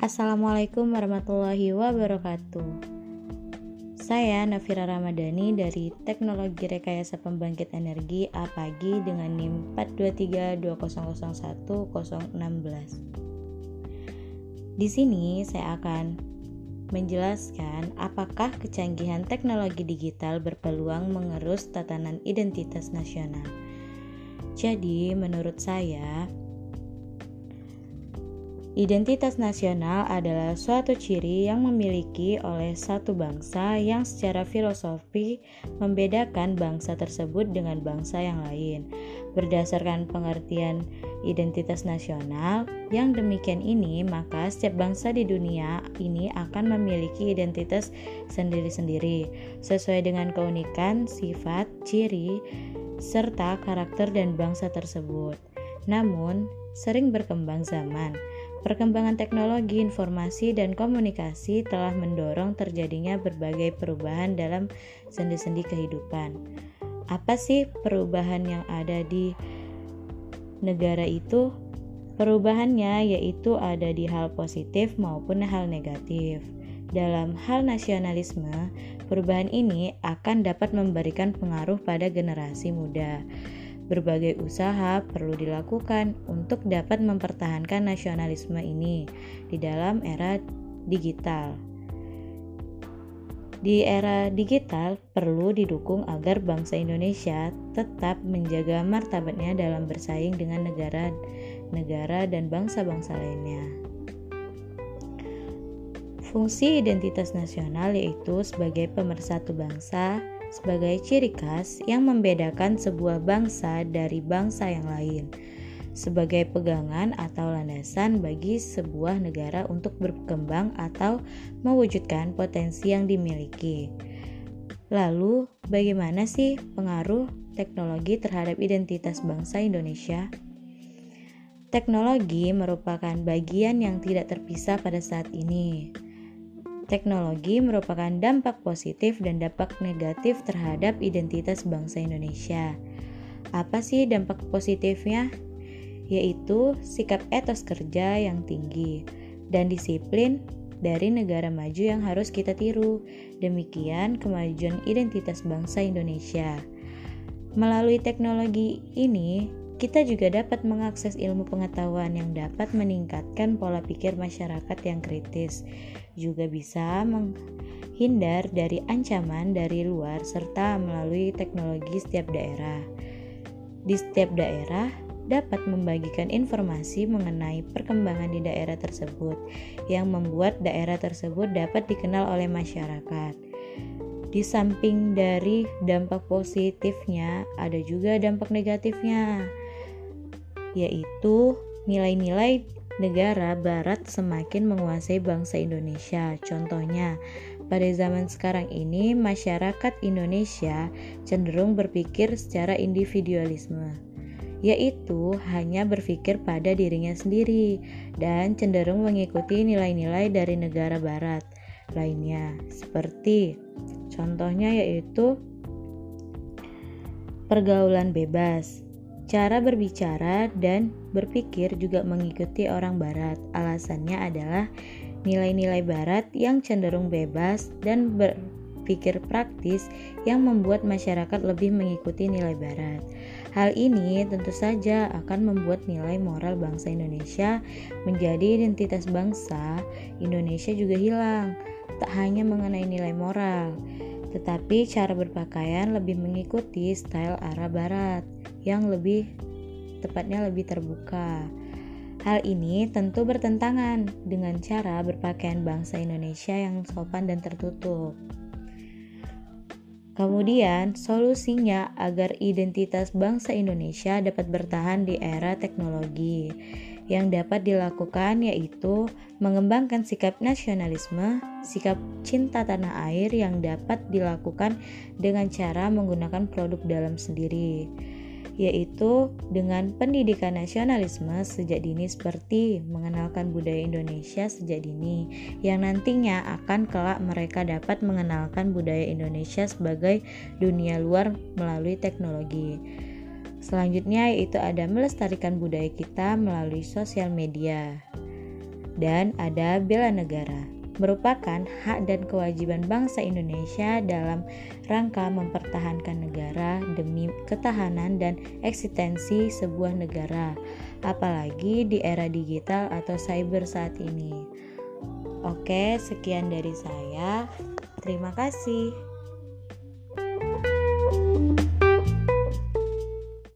Assalamualaikum warahmatullahi wabarakatuh. Saya Nafira Ramadhani dari Teknologi Rekayasa Pembangkit Energi A Pagi dengan NIM 423200116. Di sini saya akan menjelaskan apakah kecanggihan teknologi digital berpeluang mengerus tatanan identitas nasional. Jadi, menurut saya, Identitas nasional adalah suatu ciri yang memiliki oleh satu bangsa yang secara filosofi membedakan bangsa tersebut dengan bangsa yang lain. Berdasarkan pengertian identitas nasional yang demikian ini, maka setiap bangsa di dunia ini akan memiliki identitas sendiri-sendiri sesuai dengan keunikan, sifat, ciri, serta karakter dan bangsa tersebut. Namun, sering berkembang zaman Perkembangan teknologi informasi dan komunikasi telah mendorong terjadinya berbagai perubahan dalam sendi-sendi kehidupan. Apa sih perubahan yang ada di negara itu? Perubahannya yaitu ada di hal positif maupun hal negatif. Dalam hal nasionalisme, perubahan ini akan dapat memberikan pengaruh pada generasi muda Berbagai usaha perlu dilakukan untuk dapat mempertahankan nasionalisme ini di dalam era digital. Di era digital, perlu didukung agar bangsa Indonesia tetap menjaga martabatnya dalam bersaing dengan negara-negara dan bangsa-bangsa lainnya. Fungsi identitas nasional yaitu sebagai pemersatu bangsa, sebagai ciri khas yang membedakan sebuah bangsa dari bangsa yang lain, sebagai pegangan atau landasan bagi sebuah negara untuk berkembang atau mewujudkan potensi yang dimiliki. Lalu, bagaimana sih pengaruh teknologi terhadap identitas bangsa Indonesia? Teknologi merupakan bagian yang tidak terpisah pada saat ini Teknologi merupakan dampak positif dan dampak negatif terhadap identitas bangsa Indonesia. Apa sih dampak positifnya? Yaitu sikap etos kerja yang tinggi dan disiplin dari negara maju yang harus kita tiru. Demikian kemajuan identitas bangsa Indonesia. Melalui teknologi ini, kita juga dapat mengakses ilmu pengetahuan yang dapat meningkatkan pola pikir masyarakat yang kritis, juga bisa menghindar dari ancaman dari luar serta melalui teknologi setiap daerah. Di setiap daerah dapat membagikan informasi mengenai perkembangan di daerah tersebut yang membuat daerah tersebut dapat dikenal oleh masyarakat. Di samping dari dampak positifnya, ada juga dampak negatifnya yaitu nilai-nilai negara barat semakin menguasai bangsa Indonesia. Contohnya, pada zaman sekarang ini masyarakat Indonesia cenderung berpikir secara individualisme, yaitu hanya berpikir pada dirinya sendiri dan cenderung mengikuti nilai-nilai dari negara barat lainnya. Seperti contohnya yaitu pergaulan bebas, Cara berbicara dan berpikir juga mengikuti orang Barat. Alasannya adalah nilai-nilai Barat yang cenderung bebas dan berpikir praktis yang membuat masyarakat lebih mengikuti nilai Barat. Hal ini tentu saja akan membuat nilai moral bangsa Indonesia menjadi identitas bangsa Indonesia juga hilang. Tak hanya mengenai nilai moral, tetapi cara berpakaian lebih mengikuti style arah barat yang lebih tepatnya lebih terbuka. Hal ini tentu bertentangan dengan cara berpakaian bangsa Indonesia yang sopan dan tertutup. Kemudian, solusinya agar identitas bangsa Indonesia dapat bertahan di era teknologi yang dapat dilakukan yaitu mengembangkan sikap nasionalisme, sikap cinta tanah air yang dapat dilakukan dengan cara menggunakan produk dalam sendiri yaitu dengan pendidikan nasionalisme sejak dini seperti mengenalkan budaya Indonesia sejak dini yang nantinya akan kelak mereka dapat mengenalkan budaya Indonesia sebagai dunia luar melalui teknologi. Selanjutnya yaitu ada melestarikan budaya kita melalui sosial media. dan ada bela negara merupakan hak dan kewajiban bangsa Indonesia dalam rangka mempertahankan negara demi ketahanan dan eksistensi sebuah negara, apalagi di era digital atau cyber saat ini. Oke, sekian dari saya. Terima kasih.